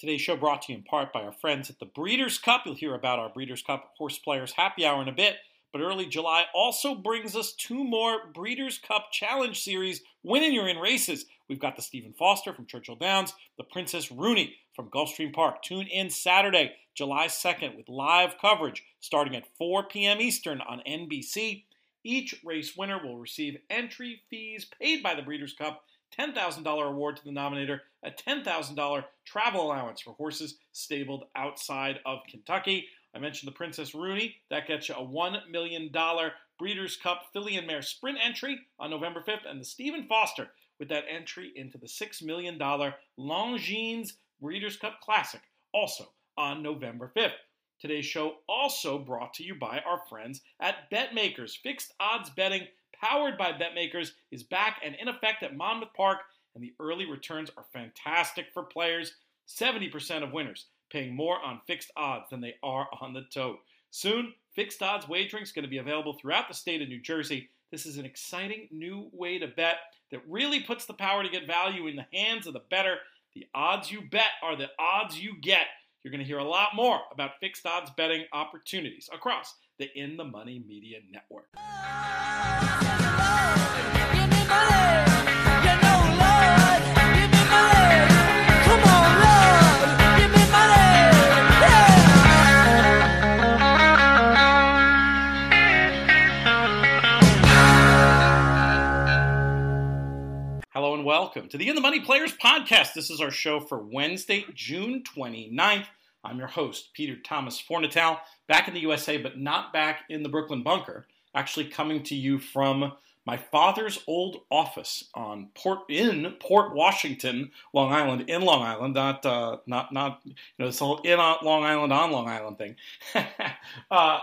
Today's show brought to you in part by our friends at the Breeders' Cup. You'll hear about our Breeders' Cup Horse Players Happy Hour in a bit. But early July also brings us two more Breeders' Cup Challenge Series winning you're in races. We've got the Stephen Foster from Churchill Downs, the Princess Rooney from Gulfstream Park. Tune in Saturday, July 2nd, with live coverage starting at 4 p.m. Eastern on NBC. Each race winner will receive entry fees paid by the Breeders' Cup $10,000 award to the nominator, a $10,000 travel allowance for horses stabled outside of Kentucky. I mentioned the Princess Rooney. That gets you a $1 million Breeders' Cup Filly and Mare Sprint entry on November 5th, and the Stephen Foster with that entry into the $6 million Longines Breeders' Cup Classic, also on November 5th. Today's show also brought to you by our friends at BetMakers. Fixed odds betting powered by BetMakers, is back and in effect at Monmouth Park, and the early returns are fantastic for players. 70% of winners paying more on fixed odds than they are on the tote. Soon, fixed odds wagering is going to be available throughout the state of New Jersey. This is an exciting new way to bet that really puts the power to get value in the hands of the bettor. The odds you bet are the odds you get. You're going to hear a lot more about fixed odds betting opportunities across the In the Money Media Network. Hello and welcome to the In the Money Players podcast. This is our show for Wednesday, June 29th. I'm your host, Peter Thomas Fornatale, back in the USA, but not back in the Brooklyn bunker. Actually, coming to you from my father's old office on Port in Port Washington, Long Island, in Long Island, not uh, not not you know this whole in Long Island on Long Island thing. uh,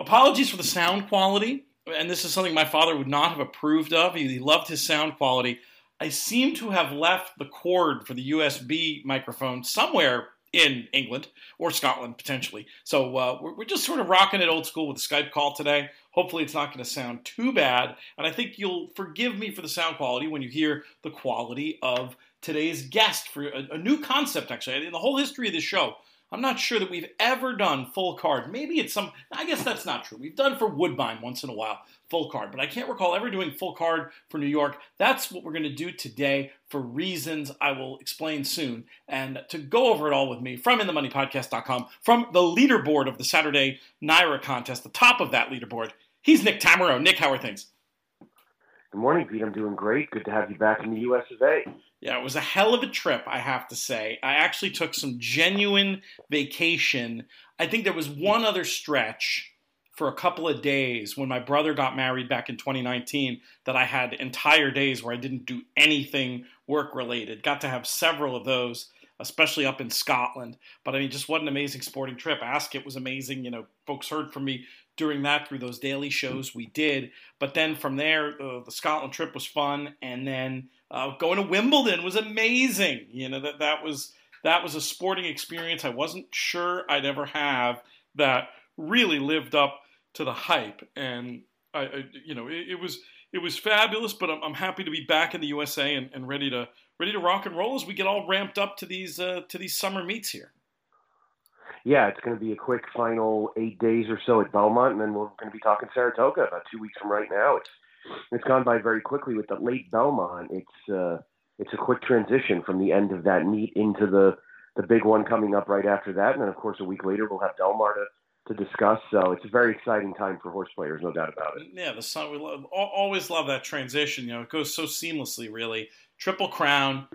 apologies for the sound quality, and this is something my father would not have approved of. He, he loved his sound quality. I seem to have left the cord for the USB microphone somewhere in England or Scotland potentially. So uh, we're, we're, just sort of rocking it old school with a Skype call today. Hopefully, it's not going to sound too bad. And I think you'll forgive me for the sound quality when you hear the quality of today's guest for a, a new concept, actually. In the whole history of this show, I'm not sure that we've ever done full card. Maybe it's some, I guess that's not true. We've done for Woodbine once in a while, full card, but I can't recall ever doing full card for New York. That's what we're going to do today for reasons I will explain soon. And to go over it all with me from InTheMoneyPodcast.com, from the leaderboard of the Saturday NYRA contest, the top of that leaderboard, he's Nick Tammaro. Nick, how are things? Good morning, Pete. I'm doing great. Good to have you back in the US of A. Yeah, it was a hell of a trip, I have to say. I actually took some genuine vacation. I think there was one other stretch for a couple of days when my brother got married back in 2019 that I had entire days where I didn't do anything work related. Got to have several of those, especially up in Scotland. But I mean, just what an amazing sporting trip. Ascot was amazing. You know, folks heard from me during that through those daily shows we did. But then from there, uh, the Scotland trip was fun, and then uh, going to Wimbledon was amazing. You know that that was that was a sporting experience I wasn't sure I'd ever have that really lived up to the hype, and I, I you know it, it, was it was fabulous. But I'm, I'm, happy to be back in the USA and, and, ready to ready to rock and roll as we get all ramped up to these uh, to these summer meets here. Yeah, it's going to be a quick final eight days or so at Belmont, and then we're going to be talking Saratoga about two weeks from right now. It's it's gone by very quickly with the late Belmont. It's uh, it's a quick transition from the end of that meet into the the big one coming up right after that, and then of course a week later we'll have Del Mar to to discuss. So it's a very exciting time for horse players, no doubt about it. Yeah, the sun. We love, always love that transition. You know, it goes so seamlessly. Really, Triple Crown,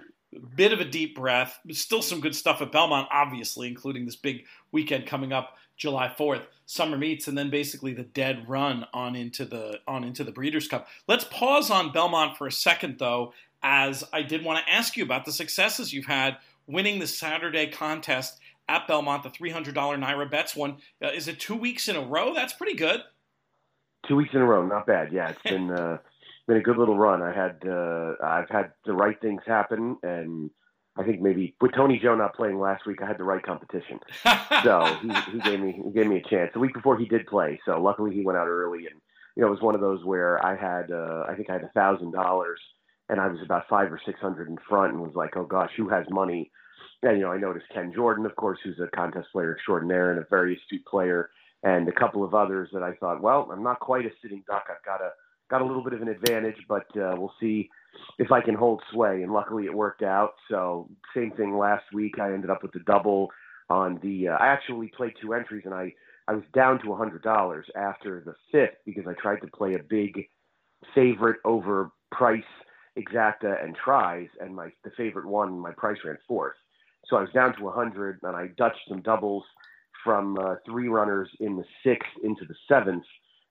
bit of a deep breath. Still some good stuff at Belmont, obviously, including this big weekend coming up July 4th, summer meets, and then basically the dead run on into the on into the Breeders' Cup. Let's pause on Belmont for a second, though, as I did want to ask you about the successes you've had winning the Saturday contest at Belmont, the $300 NYRA Bets one. Uh, is it two weeks in a row? That's pretty good. Two weeks in a row, not bad. Yeah, it's been uh, been a good little run. I had uh, I've had the right things happen, and I think maybe with Tony Joe not playing last week, I had the right competition. so he, he gave me he gave me a chance. The week before he did play, so luckily he went out early, and you know it was one of those where I had uh, I think I had a thousand dollars, and I was about five or six hundred in front, and was like, oh gosh, who has money? and you know, I noticed Ken Jordan, of course, who's a contest player extraordinaire and a very astute player, and a couple of others that I thought, well, I'm not quite a sitting duck. I've got a got a little bit of an advantage, but uh, we'll see if I can hold sway. And luckily, it worked out. So same thing last week. I ended up with the double on the. Uh, I actually played two entries, and I I was down to a hundred dollars after the fifth because I tried to play a big favorite over price exacta and tries, and my the favorite won. My price ran fourth, so I was down to a hundred, and I dutched some doubles from uh, three runners in the sixth into the seventh,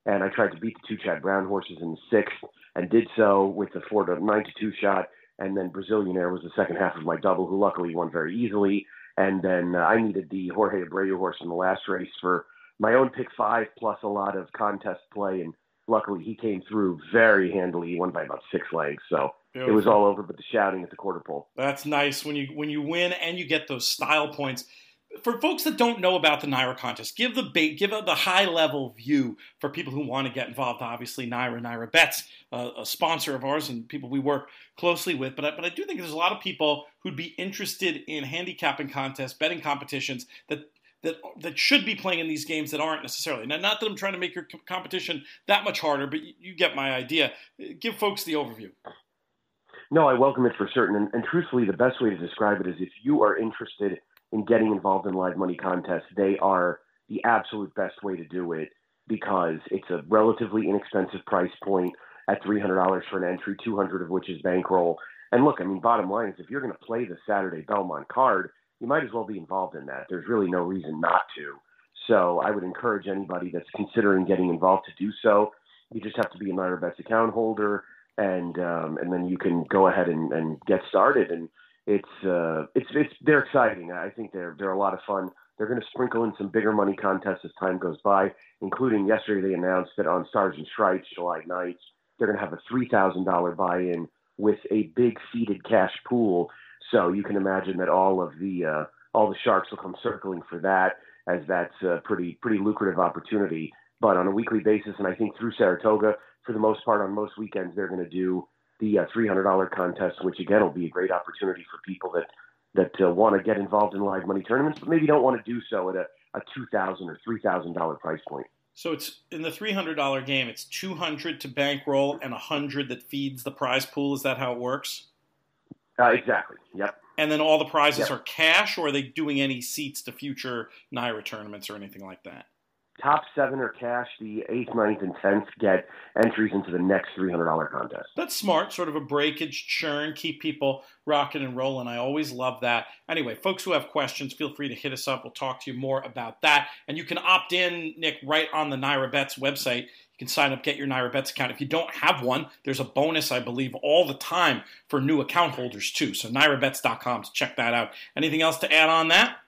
and I tried to beat the two Chad Brown horses in the sixth, and did so with the four to nine to two shot, and then Brazilianaire was the second half of my double, who luckily won very easily, and then uh, I needed the Jorge Abreu horse in the last race for my own pick five plus a lot of contest play, and luckily he came through very handily. He won by about six lengths, so Beautiful. it was all over. But the shouting at the quarter pole. That's nice when you when you win and you get those style points. For folks that don't know about the NYRA contest, give the ba- give the high level view for people who want to get involved. Obviously, NYRA, NYRA Bets, uh, a sponsor of ours and people we work closely with. But I, but I do think there's a lot of people who'd be interested in handicapping contests, betting competitions that that that should be playing in these games that aren't necessarily. Now, not that I'm trying to make your competition that much harder, but you, you get my idea. Give folks the overview. No, I welcome it for certain. And, and, truthfully, the best way to describe it is if you are interested in getting involved in live money contests, they are the absolute best way to do it because it's a relatively inexpensive price point at $300 for an entry, 200 of which is bankroll. And look, I mean, bottom line is if you're going to play the Saturday Belmont card, you might as well be involved in that. There's really no reason not to. So I would encourage anybody that's considering getting involved to do so. You just have to be a NYRA Bets account holder, and um, and then you can go ahead and, and get started. And it's uh, it's it's they're exciting. I think they're they're a lot of fun. They're going to sprinkle in some bigger money contests as time goes by, including yesterday they announced that on Stars and Stripes, July 9th, they're going to have a $3,000 buy-in with a big seeded cash pool so you can imagine that all of the uh, all the sharks will come circling for that, as that's a pretty pretty lucrative opportunity. But on a weekly basis, and I think through Saratoga, for the most part, on most weekends, they're going to do the uh, $300 contest, which again will be a great opportunity for people that that uh, want to get involved in live money tournaments, but maybe don't want to do so at a, a two thousand or three thousand dollar price point. So it's in the three hundred dollar game. It's two hundred to bankroll and a hundred that feeds the prize pool. Is that how it works? Uh, exactly. Yep. And then all the prizes yep. are cash, or are they doing any seats to future NYRA tournaments or anything like that? Top seven are cash. The eighth, ninth, and tenth get entries into the next three hundred dollar contest. That's smart, sort of a breakage churn, keep people rocking and rolling. I always love that. Anyway, folks who have questions, feel free to hit us up. We'll talk to you more about that. And you can opt in, Nick, right on the NYRA Bets website. You can sign up, get your NYRA Bets account. If you don't have one, there's a bonus, I believe, all the time for new account holders too. So NYRABets.com to check that out. Anything else to add on that?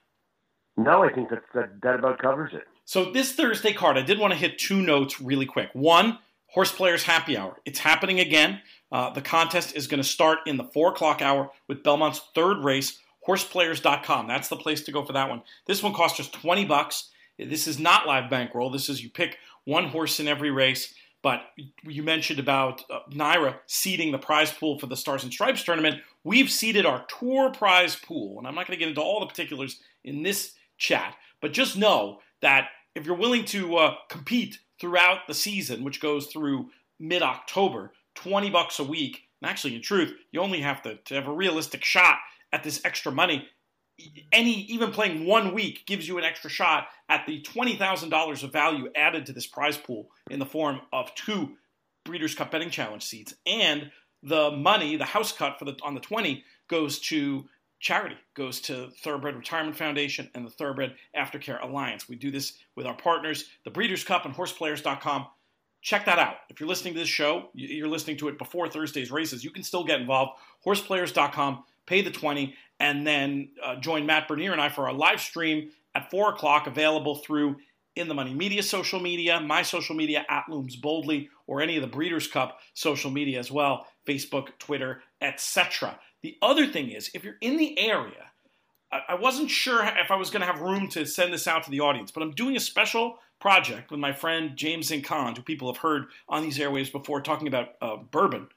No, I think that, that, that about covers it. So this Thursday card, I did want to hit two notes really quick. One, Horse Players Happy Hour. It's happening again. Uh, the contest is going to start in the four o'clock hour with Belmont's third race, horseplayers.com. That's the place to go for that one. This one costs just 20 bucks. This is not live bankroll. This is you pick one horse in every race. But you mentioned about uh, NYRA seeding the prize pool for the Stars and Stripes tournament. We've seeded our tour prize pool, and I'm not going to get into all the particulars in this chat, but just know that if you're willing to uh, compete throughout the season, which goes through mid October, 20 bucks a week, and actually, in truth, you only have to, to have a realistic shot at this extra money. Any even playing one week gives you an extra shot at the twenty thousand dollars of value added to this prize pool in the form of two Breeders' Cup Betting Challenge seats, and the money, the house cut for the on the twenty, goes to charity goes to Thoroughbred Retirement Foundation and the Thoroughbred Aftercare Alliance. We do this with our partners, the Breeders' Cup and horseplayers.com. Check that out. If you're listening to this show, you're listening to it before Thursday's races, you can still get involved. Horseplayers.com, pay the 20, and then uh, join Matt Bernier and I for our live stream at 4 o'clock, available through in the Money Media social media, my social media at Looms Boldly, or any of the Breeders' Cup social media as well, Facebook, Twitter, etc. The other thing is, if you're in the area, I wasn't sure if I was going to have room to send this out to the audience, but I'm doing a special project with my friend James Zinkand, who people have heard on these airwaves before talking about uh, bourbon.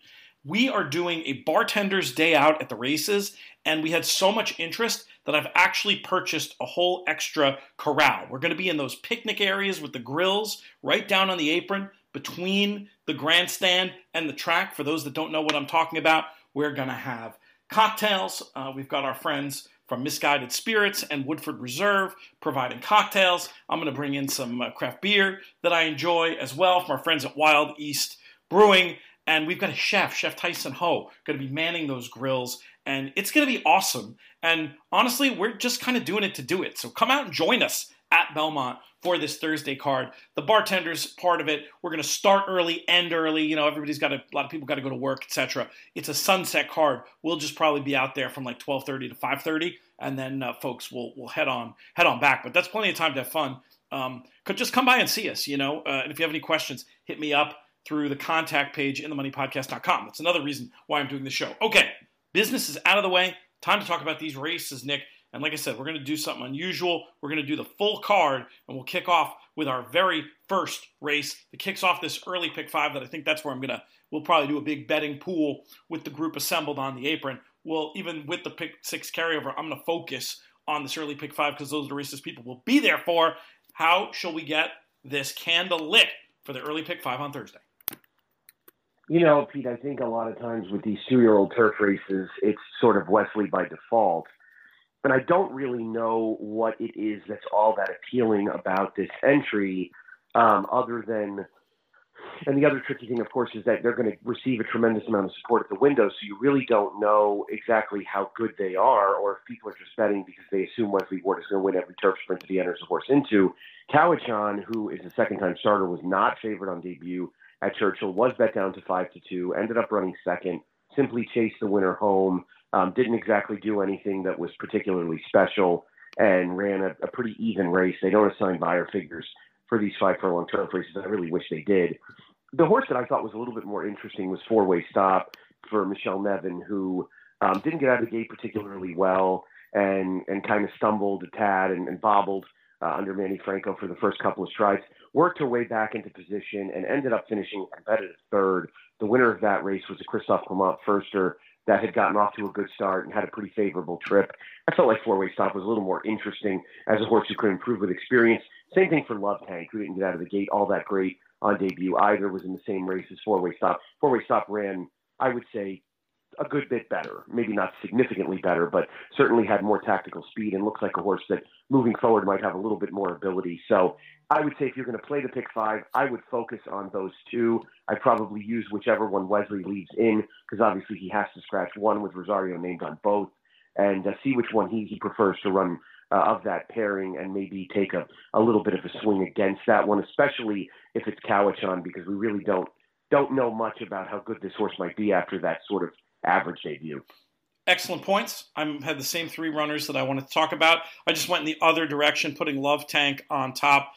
We are doing a bartender's day out at the races, and we had so much interest that I've actually purchased a whole extra corral. We're going to be in those picnic areas with the grills right down on the apron between the grandstand and the track. For those that don't know what I'm talking about, we're going to have cocktails. Uh, we've got our friends from Misguided Spirits and Woodford Reserve providing cocktails. I'm going to bring in some uh, craft beer that I enjoy as well from our friends at Wild East Brewing. And we've got a chef, Chef Tyson Ho, going to be manning those grills. And it's going to be awesome. And honestly, we're just kind of doing it to do it. So come out and join us at Belmont for this Thursday card. The bartenders part of it, we're going to start early, end early. You know, everybody's got a, lot of people got to go to work, etc. It's a sunset card. We'll just probably be out there from like 12:30 to 5:30, and then uh, folks will will head on head on back. But that's plenty of time to have fun. Um, could just come by and see us. You know, uh, and if you have any questions, hit me up through the contact page in themoneypodcast.com. That's another reason why I'm doing the show. Okay, business is out of the way. Time to talk about these races, Nick. And like I said, we're going to do something unusual. We're going to do the full card, and we'll kick off with our very first race that kicks off this early pick five. That I think that's where I'm going to. We'll probably do a big betting pool with the group assembled on the apron. Well, even with the pick six carryover, I'm going to focus on this early pick five because those are the races people will be there for. How shall we get this candle lit for the early pick five on Thursday? You know, Pete, I think a lot of times with these two year old turf races, it's sort of Wesley by default but I don't really know what it is that's all that appealing about this entry, um, other than. And the other tricky thing, of course, is that they're going to receive a tremendous amount of support at the window, so you really don't know exactly how good they are, or if people are just betting because they assume Wesley Ward is going to win every turf sprint that he enters the horse into. Cowichan, who is a second-time starter, was not favored on debut at Churchill, was bet down to five to two, ended up running second, simply chased the winner home. Um, didn't exactly do anything that was particularly special and ran a, a pretty even race. They don't assign Beyer figures for these five furlong turf races. I really wish they did. The horse that I thought was a little bit more interesting was Four Way Stop for Michelle Nevin, who um, didn't get out of the gate particularly well and and kind of stumbled a tad and, and bobbled uh, under Manny Franco for the first couple of strides. Worked her way back into position and ended up finishing competitive third. The winner of that race was a Christophe Clement firster that had gotten off to a good start and had a pretty favorable trip. I felt like Four Way Stop was a little more interesting as a horse who could improve with experience. Same thing for Love Tank, who didn't get out of the gate all that great on debut either, was in the same race as Four Way Stop. Four Way Stop ran, I would say, a good bit better. Maybe not significantly better, but certainly had more tactical speed and looks like a horse that moving forward might have a little bit more ability. So I would say if you're going to play the pick five, I would focus on those two. I'd probably use whichever one Wesley leaves in because obviously he has to scratch one with Rosario named on both and uh, see which one he, he prefers to run uh, of that pairing and maybe take a, a little bit of a swing against that one, especially if it's Cowichan because we really don't don't know much about how good this horse might be after that sort of average debut. Excellent points. I had the same three runners that I wanted to talk about. I just went in the other direction, putting Love Tank on top.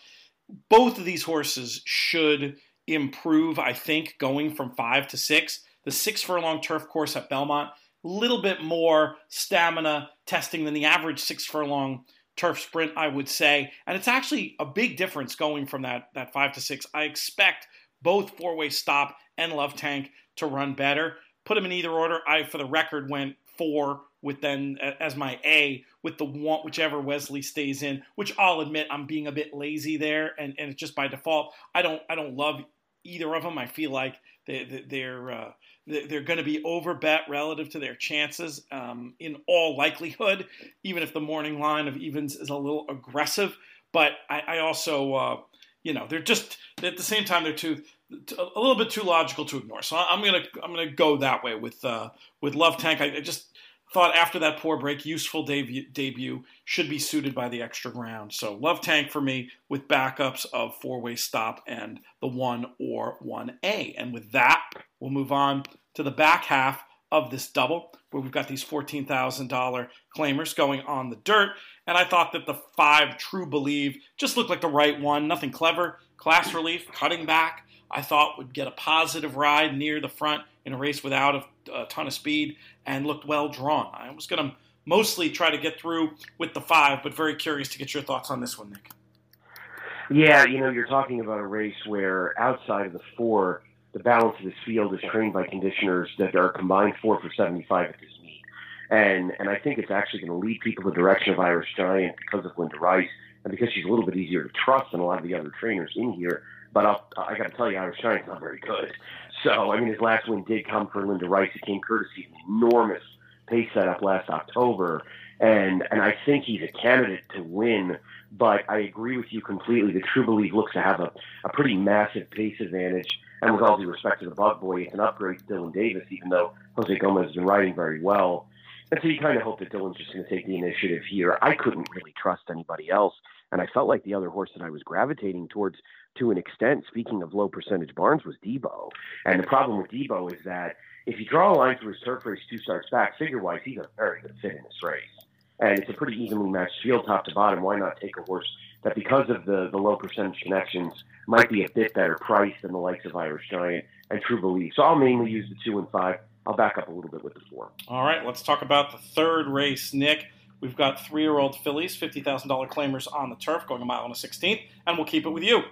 Both of these horses should improve, I think, going from five to six. The six furlong turf course at Belmont, a little bit more stamina testing than the average six furlong turf sprint, I would say. And it's actually a big difference going from that, that five to six. I expect both four way stop and Love Tank to run better put them in either order. I, for the record, went four with then as my A with the one whichever Wesley stays in. Which I'll admit I'm being a bit lazy there, and and it's just by default. I don't I don't love either of them. I feel like they, they're uh, they're going to be over bet relative to their chances um, in all likelihood, even if the morning line of evens is a little aggressive. But I, I also, uh, you know, they're just at the same time they're too a little bit too logical to ignore. So I'm gonna I'm gonna go that way with uh, with Love Tank. I, I, just thought after that poor break, useful debut, debut should be suited by the extra ground. So Love Tank for me with backups of four way stop and the one or one A. And with that, we'll move on to the back half of this double where we've got these $14,000 claimers going on the dirt. And I thought that the five True Believe just looked like the right one. Nothing clever. Class relief, cutting back. I thought would get a positive ride near the front in a race without a, a ton of speed and looked well drawn. I was going to mostly try to get through with the five, but very curious to get your thoughts on this one, Nick. Yeah, you know, you're talking about a race where outside of the four, the balance of this field is trained by conditioners that are combined four for 75 at this meet. And and I think it's actually going to lead people the direction of Irish Giant because of Linda Rice and because she's a little bit easier to trust than a lot of the other trainers in here. But I'll, I got to tell you, Irish Giant's not very good. So I mean, his last win did come for Linda Rice. It came courtesy of an enormous pace setup last October, and and I think he's a candidate to win. But I agree with you completely. The True Believe looks to have a, a pretty massive pace advantage. And with all due respect to the Bug Boy, it's an upgrade to Dylan Davis, even though Jose Gomez has been riding very well. And so you kind of hope that Dylan's just going to take the initiative here. I couldn't really trust anybody else. And I felt like the other horse that I was gravitating towards to an extent, speaking of low percentage barns, was Debo. And the problem with Debo is that if you draw a line through his turf race two starts back, figure wise, he's a very good fit in this race. And it's a pretty evenly matched field top to bottom. Why not take a horse that, because of the, the low percentage connections, might be a bit better priced than the likes of Irish Giant and True Belief? So I'll mainly use the two and five. I'll back up a little bit with the four. All right, let's talk about the third race, Nick. We've got three year old fillies, $50,000 claimers on the turf, going a mile and a 16th, and we'll keep it with you.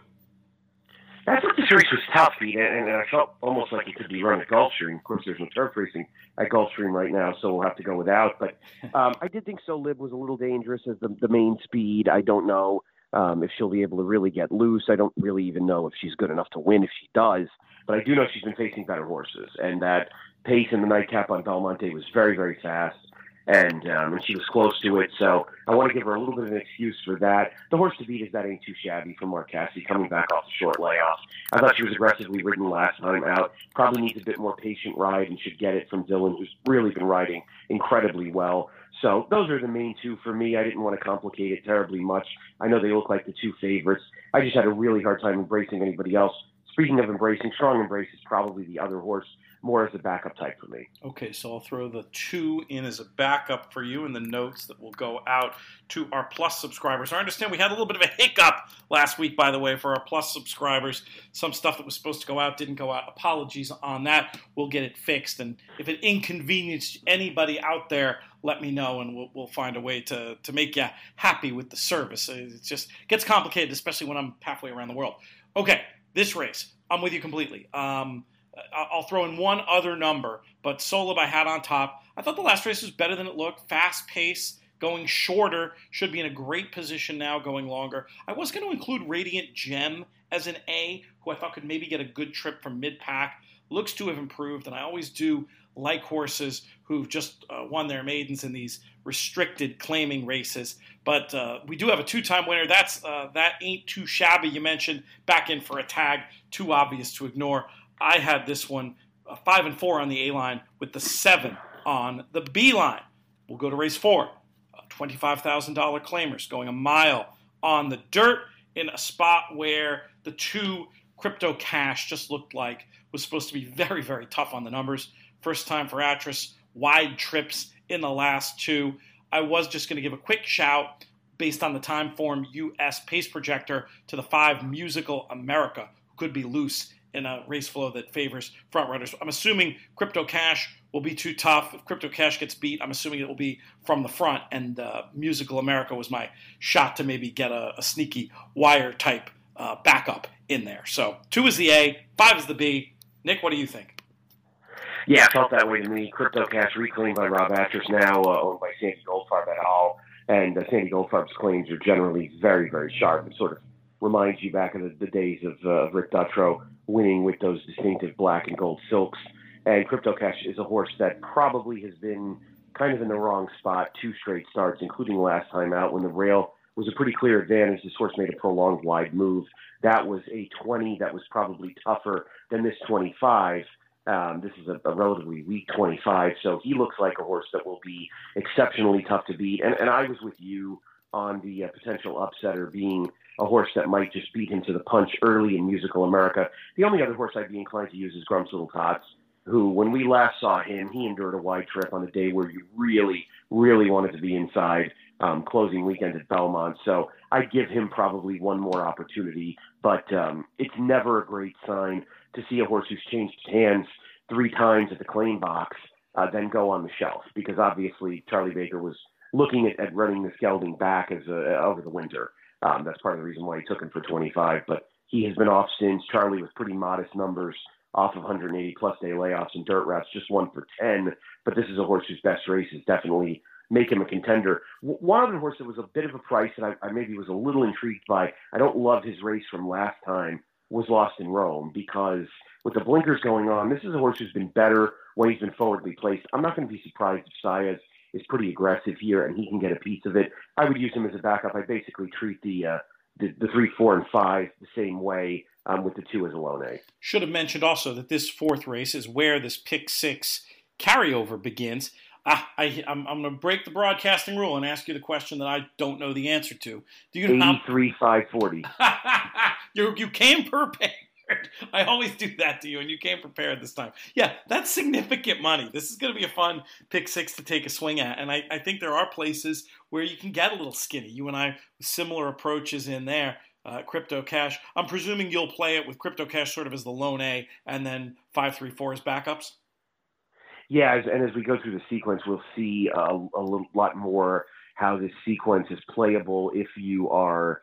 I thought this race was tough, and, and I felt almost like it could be run at Gulfstream. Of course, there's no turf racing at Gulfstream right now, so we'll have to go without. But um, I did think So Lib was a little dangerous as the, the main speed. I don't know um, if she'll be able to really get loose. I don't really even know if she's good enough to win if she does. But I do know she's been facing better horses, and that pace in the nightcap on Belmonte was very, very fast and um, she was close to it. So I want to give her a little bit of an excuse for that. The horse to beat is that ain't too shabby from Marcassi coming back off the short layoff. I thought she was aggressively ridden last time out. Probably needs a bit more patient ride and should get it from Dylan, who's really been riding incredibly well. So those are the main two for me. I didn't want to complicate it terribly much. I know they look like the two favorites. I just had a really hard time embracing anybody else. Speaking of embracing, Strong Embrace is probably the other horse more as a backup type for me. Okay, so I'll throw the two in as a backup for you in the notes that will go out to our Plus subscribers. I understand we had a little bit of a hiccup last week, by the way, for our Plus subscribers. Some stuff that was supposed to go out didn't go out. Apologies on that. We'll get it fixed. And if it inconvenienced anybody out there, let me know and we'll, we'll find a way to, to make you happy with the service. It just gets complicated, especially when I'm halfway around the world. Okay, this race, I'm with you completely. Um, I'll throw in one other number, but So Lib I had on top. I thought the last race was better than it looked. Fast pace, going shorter, should be in a great position now, going longer. I was going to include Radiant Gem as an A, who I thought could maybe get a good trip from mid pack. Looks to have improved, and I always do like horses who've just uh, won their maidens in these restricted claiming races. But uh, we do have a two-time winner. That's uh, that ain't too shabby. You mentioned back in for a tag, too obvious to ignore. I had this one uh, five and four on the A line with the seven on the B line. We'll go to race four. Uh, $25,000 claimers going a mile on the dirt in a spot where the two crypto cash just looked like was supposed to be very, very tough on the numbers. First time for Atras, wide trips in the last two. I was just going to give a quick shout based on the Timeform US pace projector to the five Musical America, who could be loose in a race flow that favors front runners. I'm assuming Crypto Cash will be too tough. If Crypto Cash gets beat, I'm assuming it will be from the front. And uh, Musical America was my shot to maybe get a, a sneaky wire type uh, backup in there. So two is the A, five is the B. Nick, what do you think? Yeah, it felt that way to me. Crypto Cash reclaimed by Rob Atras, now uh, owned by Sandy Goldfarb et al. And uh, Sandy Goldfarb's claims are generally very, very sharp. It sort of reminds you back of the, the days of, uh, Rick Dutrow winning with those distinctive black and gold silks. And Crypto Cash is a horse that probably has been kind of in the wrong spot two straight starts, including last time out when the rail was a pretty clear advantage. This horse made a prolonged wide move. That was a 20 that was probably tougher than this 25. Um, this is a, a, relatively weak 25, so he looks like a horse that will be exceptionally tough to beat. And, and I was with you on the uh, potential upsetter being a horse that might just beat him to the punch early in Musical America. The only other horse I'd be inclined to use is Grump's Little Tots, who, when we last saw him, he endured a wide trip on a day where you really, really wanted to be inside um, closing weekend at Belmont. So I'd give him probably one more opportunity, but um, it's never a great sign to see a horse who's changed hands three times at the claim box uh, then go on the shelf because obviously Charlie Baker was looking at, at running this gelding back as a, over the winter. Um, that's part of the reason why he took him for 25. But he has been off since. Charlie with pretty modest numbers off of 180 plus day layoffs and dirt routes, just one for 10. But this is a horse whose best race is definitely make him a contender. One other horse that was a bit of a price that I, I maybe was a little intrigued by, I don't love his race from last time, was Lost in Rome because with the blinkers going on, this is a horse who's been better when he's been forwardly placed. I'm not going to be surprised if Saez is pretty aggressive here and he can get a piece of it. I would use him as a backup. I basically treat the uh, the, the three, four, and five the same way um, with the two as a lone A. Should have mentioned also that this fourth race is where this pick six carryover begins. Ah, I, am going to break the broadcasting rule and ask you the question that I don't know the answer to. Do you know? Eighty-three five forty. you you came prepared. I always do that to you, and you came prepared this time. Yeah, that's significant money. This is going to be a fun pick six to take a swing at, and I, I think there are places where you can get a little skinny. You and I, similar approaches in there. Uh, crypto cash. I'm presuming you'll play it with crypto cash sort of as the lone A, and then five three four as backups. Yeah, as, and as we go through the sequence, we'll see a, a little, lot more how this sequence is playable if you are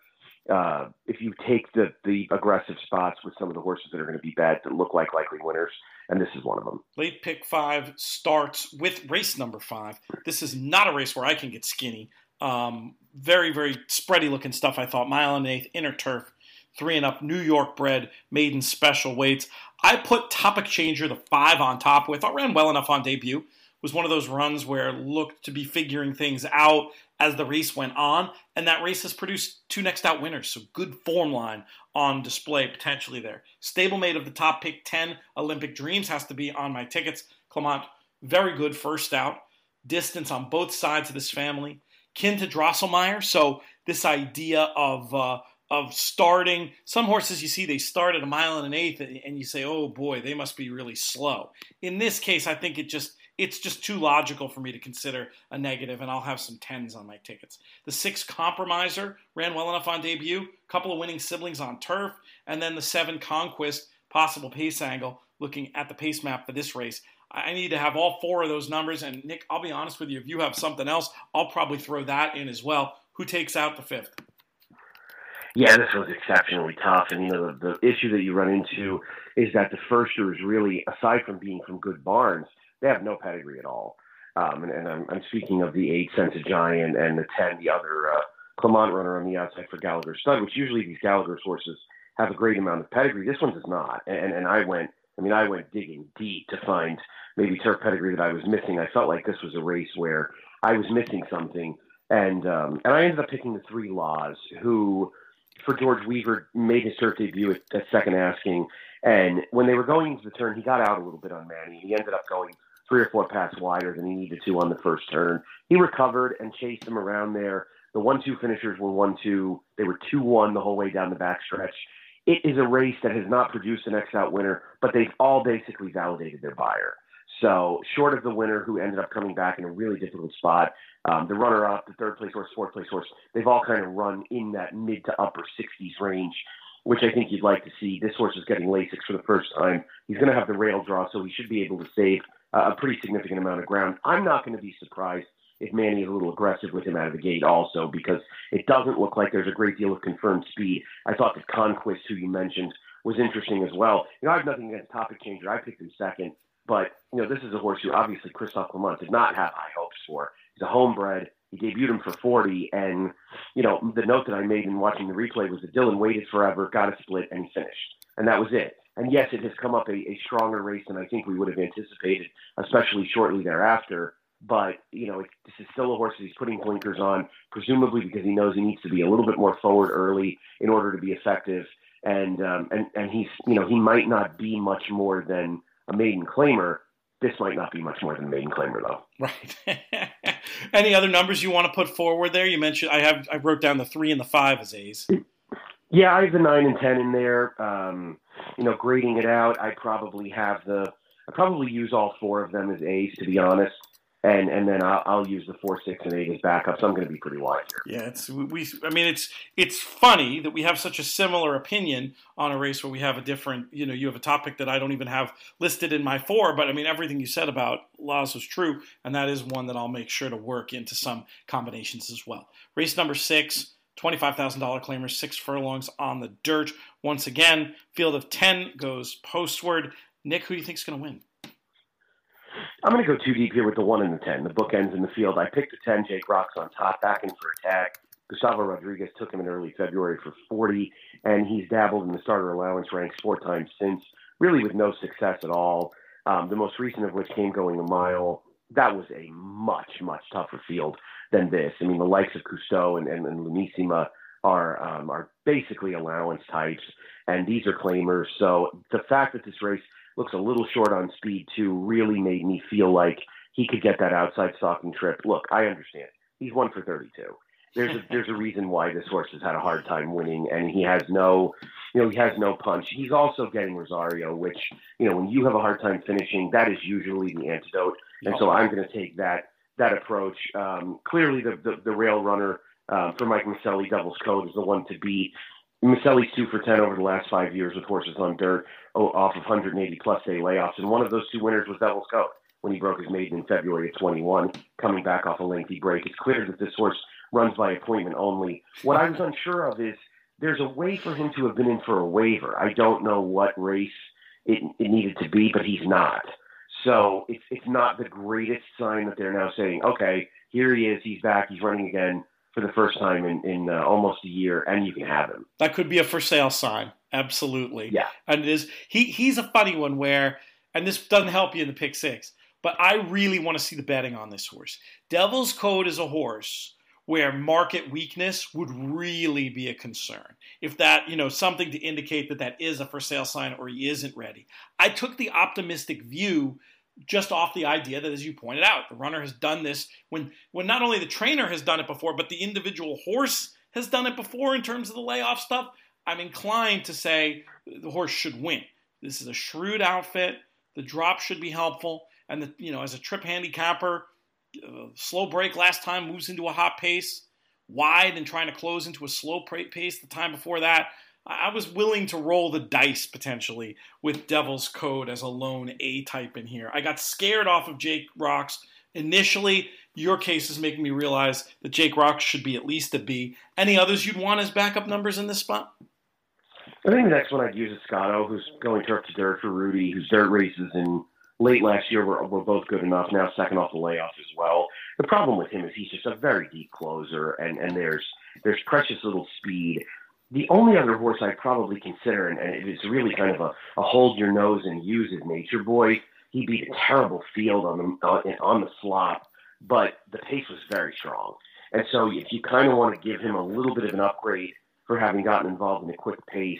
uh, if you take the the aggressive spots with some of the horses that are going to be bad that look like likely winners, and this is one of them. Late pick five starts with race number five. This is not a race where I can get skinny. Um, very very spready looking stuff. I thought mile and eighth inner turf, three and up New York bred maiden special weights. I put Topic Changer the five on top with. I ran well enough on debut was one of those runs where looked to be figuring things out as the race went on, and that race has produced two next out winners. So good form line on display potentially there. Stablemate of the top pick 10 Olympic Dreams has to be on my tickets. Clement, very good first out. Distance on both sides of this family. Kin to Drosselmeyer. So this idea of uh, of starting some horses you see they start at a mile and an eighth and you say oh boy they must be really slow in this case i think it just it's just too logical for me to consider a negative, and I'll have some tens on my tickets. The six compromiser ran well enough on debut, couple of winning siblings on turf, and then the seven conquest possible pace angle. Looking at the pace map for this race, I need to have all four of those numbers. And Nick, I'll be honest with you, if you have something else, I'll probably throw that in as well. Who takes out the fifth? Yeah, this was exceptionally tough, and you know the, the issue that you run into is that the firsters really, aside from being from good barns, they have no pedigree at all. Um, and, and I'm, I'm, speaking of the eight Sense of Giant and the ten, the other uh, Clement runner on the outside for Gallagher Stud, which usually these Gallagher horses have a great amount of pedigree. This one does not. And, and I went, I mean, I went digging deep to find maybe turf pedigree that I was missing. I felt like this was a race where I was missing something. And um, and I ended up picking the three laws who, for George Weaver, made his turf debut at, at second asking. And when they were going into the turn, he got out a little bit on Manny. He ended up going three or four paths wider than he needed to on the first turn. He recovered and chased him around there. The one-two finishers were one-two. They were two-one the whole way down the backstretch. It is a race that has not produced an X-out winner, but they've all basically validated their Beyer. So short of the winner, who ended up coming back in a really difficult spot, um, the runner-up, the third place horse, fourth place horse, they've all kind of run in that mid to upper 60s range which I think you'd like to see. This horse is getting Lasix for the first time. He's going to have the rail draw, so he should be able to save a pretty significant amount of ground. I'm not going to be surprised if Manny is a little aggressive with him out of the gate also because it doesn't look like there's a great deal of confirmed speed. I thought that Conquest, who you mentioned, was interesting as well. You know, I have nothing against Topic Changer. I picked him second, but you know, this is a horse who obviously Christophe Clement did not have high hopes for. He's a homebred. He debuted him for 40, and you know, the note that I made in watching the replay was that Dylan waited forever, got a split, and he finished, and that was it. And yes, it has come up a, a stronger race than I think we would have anticipated, especially shortly thereafter. But you know, this is still a horse that he's putting blinkers on, presumably because he knows he needs to be a little bit more forward early in order to be effective. And um, and and he's you know he might not be much more than a maiden claimer. This might not be much more than a maiden claimer though. Right. Any other numbers you want to put forward there? You mentioned I have I wrote down the three and the five as A's. Yeah, I have the nine and ten in there. Um, you know, grading it out, I probably have the I probably use all four of them as A's to be honest, and and then I'll, I'll use the four, six, and eight as backups. So I'm going to be pretty wide here. Yeah, it's we. I mean, it's it's funny that we have such a similar opinion on a race where we have a different. You know, you have a topic that I don't even have listed in my four, but I mean, everything you said about Laws was true, and that is one that I'll make sure to work into some combinations as well. Race number six. $25,000 claimers, six furlongs on the dirt. Once again, field of 10 goes postward. Nick, who do you think is going to win? I'm going to go too deep here with the one and the ten. The bookends in the field. I picked the ten. Jake Rocks on top, back in for a tag. Gustavo Rodriguez took him in early February for 40, and he's dabbled in the starter allowance ranks four times since, really with no success at all. Um, the most recent of which came going a mile. That was a much, much tougher field than this. I mean, the likes of Cousteau and, and, and Lunissima are um, are basically allowance types, and these are claimers. So the fact that this race looks a little short on speed too really made me feel like he could get that outside stalking trip. Look, I understand. He's one for 32 there's a, there's a reason why this horse has had a hard time winning, and he has no, you know, he has no punch. He's also getting Rosario, which you know, when you have a hard time finishing, that is usually the antidote. And so I'm going to take that that approach. Um, clearly, the, the the rail runner uh, for Mike Maselli, Devil's Code, is the one to beat. Maselli's two for ten over the last five years with horses on dirt oh, off of 180 plus day layoffs, and one of those two winners was Devil's Code when he broke his maiden in February of 21, coming back off a lengthy break. It's clear that this horse runs by appointment only. What I was unsure of is there's a way for him to have been in for a waiver. I don't know what race it, it needed to be, but he's not. So it's it's not the greatest sign that they're now saying, okay, here he is, he's back, he's running again for the first time in, in uh, almost a year, and you can have him. That could be a for sale sign, absolutely. Yeah, and it is. He he's a funny one where, and this doesn't help you in the pick six, but I really want to see the betting on this horse. Devil's Code is a horse where market weakness would really be a concern. If that, you know, something to indicate that that is a for sale sign or he isn't ready. I took the optimistic view just off the idea that as you pointed out, the runner has done this when when not only the trainer has done it before, but the individual horse has done it before in terms of the layoff stuff. I'm inclined to say the horse should win. This is a shrewd outfit. The drop should be helpful. And the, you know, as a trip handicapper, uh, slow break last time moves into a hot pace, wide and trying to close into a slow pace the time before that. I was willing to roll the dice potentially with Devil's Code as a lone A type in here. I got scared off of Jake Rocks initially. Your case is making me realize that Jake Rocks should be at least a B. Any others you'd want as backup numbers in this spot? I think the next one I'd use is Scotto, who's going turf to dirt for Rudy, whose dirt races in late last year were, were both good enough. Now second off the layoff as well. The problem with him is he's just a very deep closer, and and there's there's precious little speed. The only other horse I'd probably consider, and, and it's really kind of a, a hold your nose and use is Nature Boy. He beat a terrible field on the on the slot, but the pace was very strong. And so if you kind of want to give him a little bit of an upgrade for having gotten involved in a quick pace,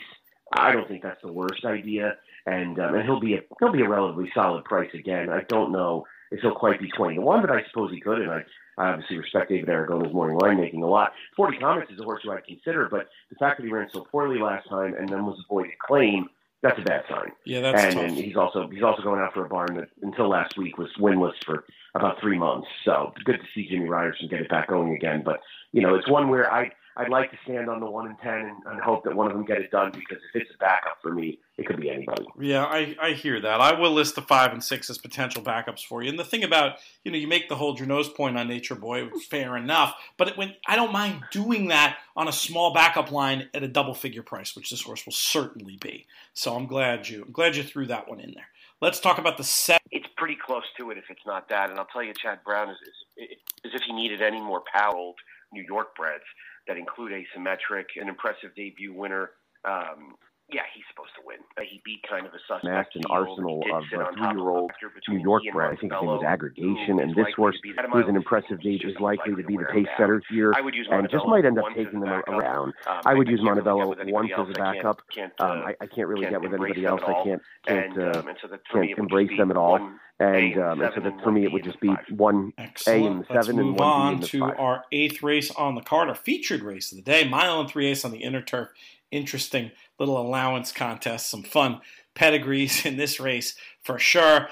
I don't think that's the worst idea and um, and he'll be a he'll be a relatively solid price again. I don't know if he'll quite be twenty to one, but I suppose he could. And I, I obviously respect David Aragona's morning line making a lot. Forty Comets is a horse who I'd consider, but the fact that he ran so poorly last time and then was avoided claim. That's a bad sign. Yeah, that's and, tough. and he's also he's also going after a barn that until last week was winless for about three months. So good to see Jimmy Ryerson get it back going again. But you know, it's one where I I'd like to stand on the one and ten and, and, hope that one of them get it done because if it's a backup for me, it could be anybody. Yeah, I, I hear that. I will list the five and six as potential backups for you. And the thing about you know you make the hold your nose point on Nature Boy, fair enough. But it, when I don't mind doing that on a small backup line at a double figure price, which this horse will certainly be. So I'm glad you I'm glad you threw that one in there. Let's talk about the set. It's pretty close to it if it's not that. And I'll tell you, Chad Brown is, is, is if he needed any more power, New York breds that include asymmetric, an impressive debut winner. Um, yeah, he's supposed to win. Uh, he beat kind of a suspect. an arsenal of a three-year-old New York bred. I think his name was Aggregation, and this horse was an impressive date is likely to be the pace setter here, and just might end up taking them around. Um, I would use Montebello once as a backup. Um, uh, I, I, can't really get with anybody else. I can't can't uh, um, can't embrace them at all. And, um, and so that for me, it would just be one Excellent. A in the Let's seven move and one on B in the to five. our eighth race on the card, our featured race of the day, mile and three ace on the inner turf. Interesting little allowance contest, some fun pedigrees in this race for sure.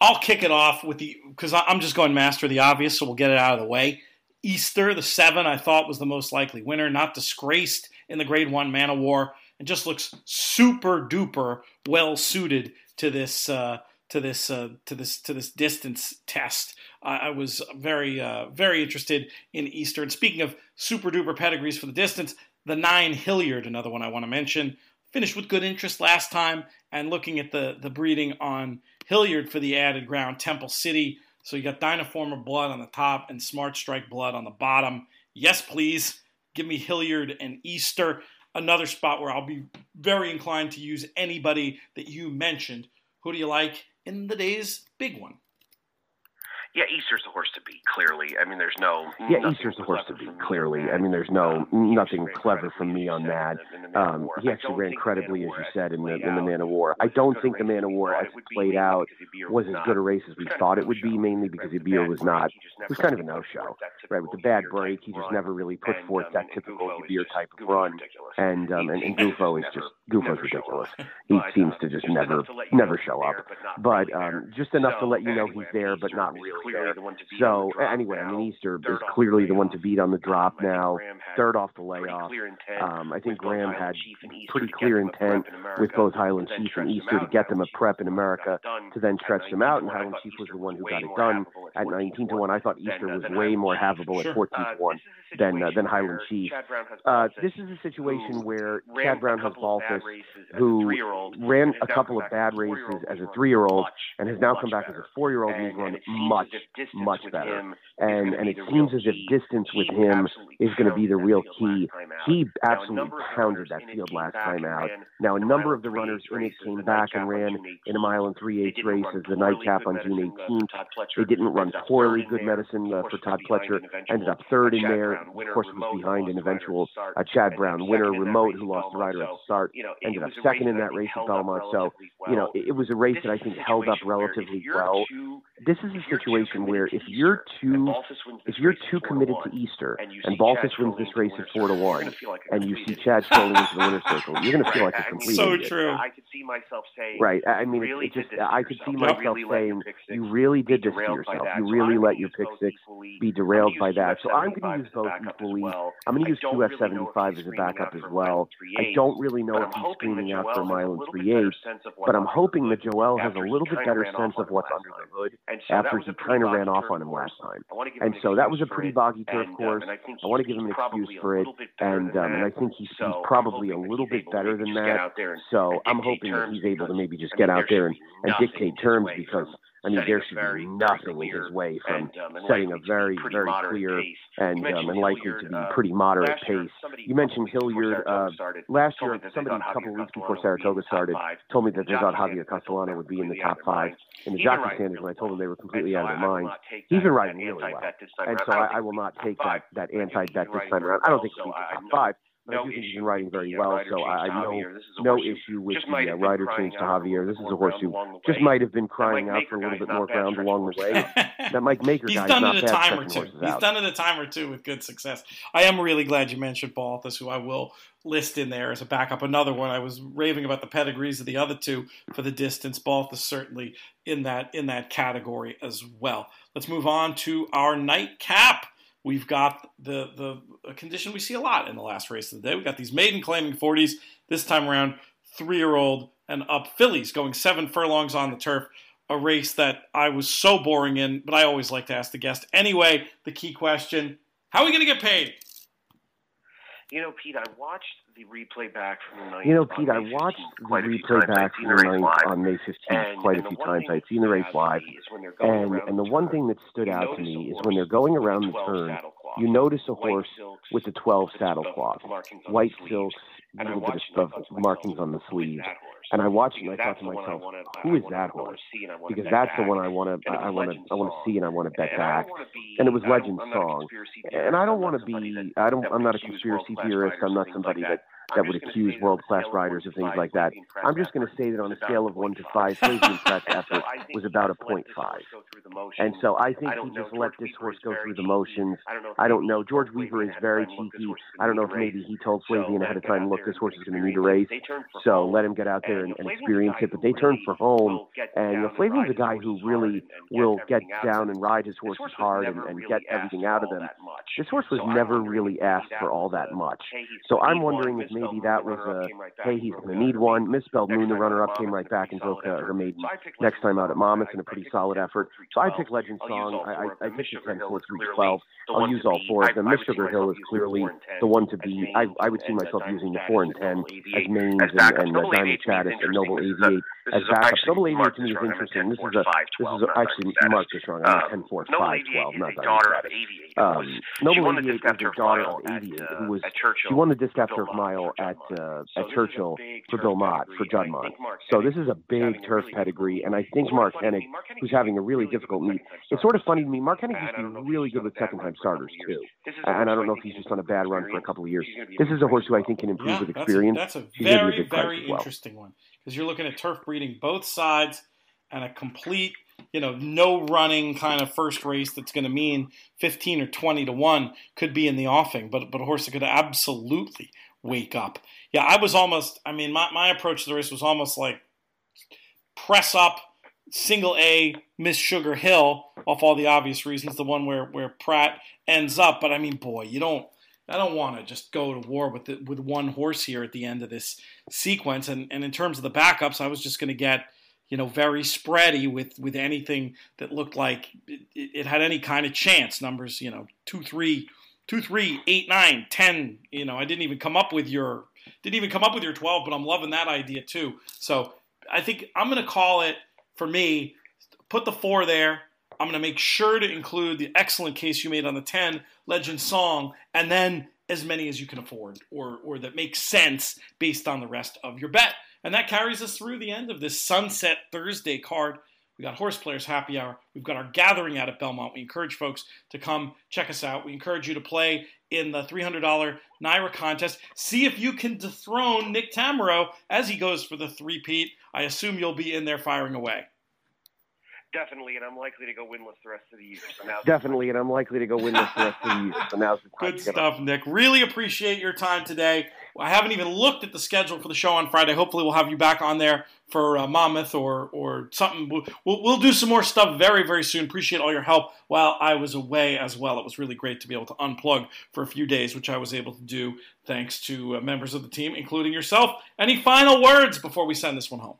I'll kick it off with the because I'm just going master the obvious, so we'll get it out of the way. Easter, the seven, I thought was the most likely winner, not disgraced in the Grade One Man o' War, and just looks super duper well suited to this uh, to this uh, to this to this distance test. I, I was very uh, very interested in Easter. And speaking of super duper pedigrees for the distance, the nine Hilliard, another one I want to mention. finished with good interest last time, and looking at the the breeding on Hilliard for the added ground, Temple City. So you got Dynaformer Blood on the top and Smart Strike Blood on the bottom. Yes, please give me Hilliard and Easter. Another spot where I'll be very inclined to use anybody that you mentioned. Who do you like in the day's big one? Yeah, Easter's the horse to beat. Clearly, I mean, there's no. Yeah, Easter's the horse to beat. Clearly, I mean, there's no um, nothing clever from me on that. Um, he actually ran credibly, as you said, in the in the Man o' War. I don't think the Man o' War, as it played out, was as good a race as we thought it would be. Mainly because Yibir was not. It was kind of a no-show, right? With the bad break, he just never really put forth that typical Yibir type of run. And um, and, and Gufo is just Gufo's ridiculous. He seems to just never never show up. But um, just enough to let you know he's there, but not really there. So anyway, I mean Easter is clearly the one to beat on the drop now. Third off the layoff. Um, I think Graham had pretty clear intent with both Highland Chief and Easter to get them a prep in America to then stretch them out, and Highland Chief was the one who got it done at 19 to one. I thought Easter was way more havable at 14 to one than uh, than Highland Chief. Uh, this is a situation where Chad Brown has Balthus, who ran a couple of bad races as a three-year-old and has now come back as a four-year-old and he's run much, much better. And and it seems as if distance with him is going to be the real key. He absolutely pounded that field last time out. Now a number of the runners in it came back and ran in a mile and three-eighths race as the nightcap on June 18th. They didn't run poorly. Good medicine uh, for Todd Pletcher. Ended up third in there of course, was behind an eventual uh, Chad Brown winner, Remote, who lost the rider at the start, ended up second in that race at Belmont. So, you know, it, it was a race that I think held up relatively well. This is a situation where if you're too if you're too committed to Easter and Balthus wins this race at four to one, and you see Chad strolling into the winner's circle, you're going to feel like a complete so idiot. true. I could see myself saying, right? I mean, it, just I could see myself saying, you really did this to yourself. You really let your pick six be derailed by that. So I'm going to use both equally. I'm going to use two F75 as a backup as well. I don't really know if he's screaming out for a mile and three eighths, but I'm hoping that Joel has a little bit better sense of what's under the hood after he kind of ran off on him last time. And so that was a pretty boggy turf course. I want to give him an excuse for it, and um, and I think he's, he's probably a little bit better than that. So I'm hoping that he's able to maybe just get out there and, and dictate terms because I mean, there should be nothing in his way from and, um, setting a very, very clear and, um, and likely to be uh, pretty moderate pace. You mentioned Hilliard. Uh, last year, somebody a couple weeks before Saratoga started told me that they thought Javier Castellano would be in the top five in the jockey standards, when I told them they were completely out of their minds. He's been riding really well. And so I, will not take that, that anti-bet this time around. I don't think he'll be in the top five. No I do think he's been riding very well, so I have no no issue with the uh, rider change to Javier. This is a horse who just might have been crying out for a little bit more ground along the way. that Mike Maker he's guy's done not it a time or two. He's out. done it a time or two with good success. I am really glad you mentioned Balthus, who I will list in there as a backup. Another one I was raving about the pedigrees of the other two for the distance. Balthus certainly in that in that category as well. Let's move on to our nightcap we've got the the condition we see a lot in the last race of the day. We've got these maiden claiming 40s. This time around, three year old and up fillies going seven furlongs on the turf. A race that I was so boring in, but I always like to ask the guest. Anyway, the key question how are we going to get paid? You know, Pete, I watched the replay back from the ninth. You know, Pete, I watched the replay back from the ninth on May 15th quite a few times. I'd seen the race live. And, and the one thing that stood out to me is when they're going around the turn, you notice a horse with the 12 saddle cloth, white silks, a little bit of, of markings on the sleeve. And I watched it and I thought to myself, who is that horse? Because that's the one I want to, I want to, I want to see and I want to bet back. And it was Legend Song. And I don't want to be, I don't, I'm not a conspiracy theorist. I'm not somebody that that would accuse world class riders of things like that. I'm just going to say that on a scale of one to five, Flavien Prat's effort was about a point five. And so I think he just let this horse go through the motions. I don't know. George Weaver is very cheeky. I don't know if maybe he told Flavien ahead of time, look, this horse is going to need a race. So let him get out there and, and experience it. But they turned for home. And you know, Flavien's a guy who really will get down and ride his horses hard and, and get everything out of them. This horse was never really asked for all that much. So I'm wondering if maybe that was a hey, he's going to need one. Misspelled Moon, the runner-up, came right back and broke uh, her maiden next time out at Monmouth in a pretty solid effort. So I picked Legend Song. I, I, picked the 10 4 3 12. I'll use all four of them. Miss Sugar Hill is clearly the one to beat. I, I would see myself using the 4 and 10 as mains and, and uh, Diamond and Noble Aviate as backups. Noble Aviate to me is interesting. This is a this is a, actually Mark just wrong. I'm 10 4 5 12, not Diamond Chaddis. Um, Noble Aviate is the daughter of Aviate, who was she won the Distaff mile at uh, at Churchill for Bill Mott for Juddmonte. So this is a big turf pedigree, and I think Mark Hennig, who's having a really difficult meet. It's sort of funny to me. Mark Hennig used to be really good with second time starters too, and I don't know if he's just on a bad run for a couple of years. This is a horse who I think can improve with experience. That's a, very very interesting one because you're looking at turf breeding both sides and a complete you know, no running kind of first race that's going to mean 15 or 20 to 1 could be in the offing, but, but a horse that could absolutely wake up. Yeah, I was almost, I mean, my, my approach to the race was almost like press up, single A, Miss Sugar Hill, off all the obvious reasons, the one where, where Prat ends up. But I mean, boy, you don't. I don't want to just go to war with the, with one horse here at the end of this sequence. And, and in terms of the backups, I was just going to get you know, very spready with with anything that looked like it, it, had any kind of chance. Numbers, you know, two, three, two, three, eight, nine, ten. You know, I didn't even come up with your didn't even come up with your twelve, but I'm loving that idea too. So I think I'm going to call it for me. Put the four there. I'm going to make sure to include the excellent case you made on the ten legend song, and then as many as you can afford, or or that makes sense based on the rest of your bet. And that carries us through the end of this Sunset Thursday card. We got Horse Players Happy Hour. We've got our gathering out at Belmont. We encourage folks to come check us out. We encourage you to play in the $300 NYRA contest. See if you can dethrone Nick Tammaro as he goes for the three-peat. I assume you'll be in there firing away. Definitely, and I'm likely to go winless the rest of the year. So now definitely, and I'm likely to go winless the rest of the year. So now's the time. Good stuff, Nick. Really appreciate your time today. I haven't even looked at the schedule for the show on Friday. Hopefully, we'll have you back on there for uh, Monmouth or or something. We'll, we'll do some more stuff very very soon. Appreciate all your help while I was away as well. It was really great to be able to unplug for a few days, which I was able to do thanks to uh, members of the team, including yourself. Any final words before we send this one home?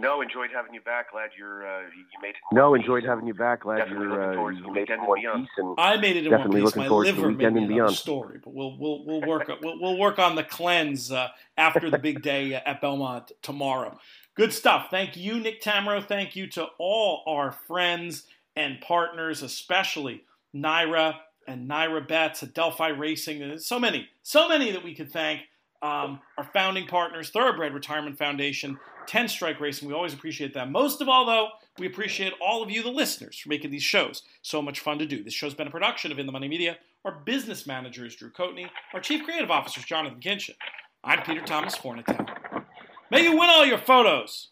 No, enjoyed having you back. Glad you're uh, you made it. No, enjoyed having you back. Glad definitely you're uh, you made it in one piece. And I made it in definitely one piece. My liver made me another story, but we'll we'll we'll work we'll, we'll work on the cleanse uh, after the big day at Belmont tomorrow. Good stuff. Thank you, Nick Tammaro. Thank you to all our friends and partners, especially NYRA and NYRA Bets, Adelphi Racing. and so many, so many that we could thank. Um, our founding partners, Thoroughbred Retirement Foundation, 10 Strike Racing. We always appreciate that. Most of all, though, we appreciate all of you, the listeners, for making these shows so much fun to do. This show's been a production of In the Money Media. Our business manager is Drew Coatney. Our chief creative officer is Jonathan Kinchin. I'm Peter Thomas Fornatale. May you win all your photos.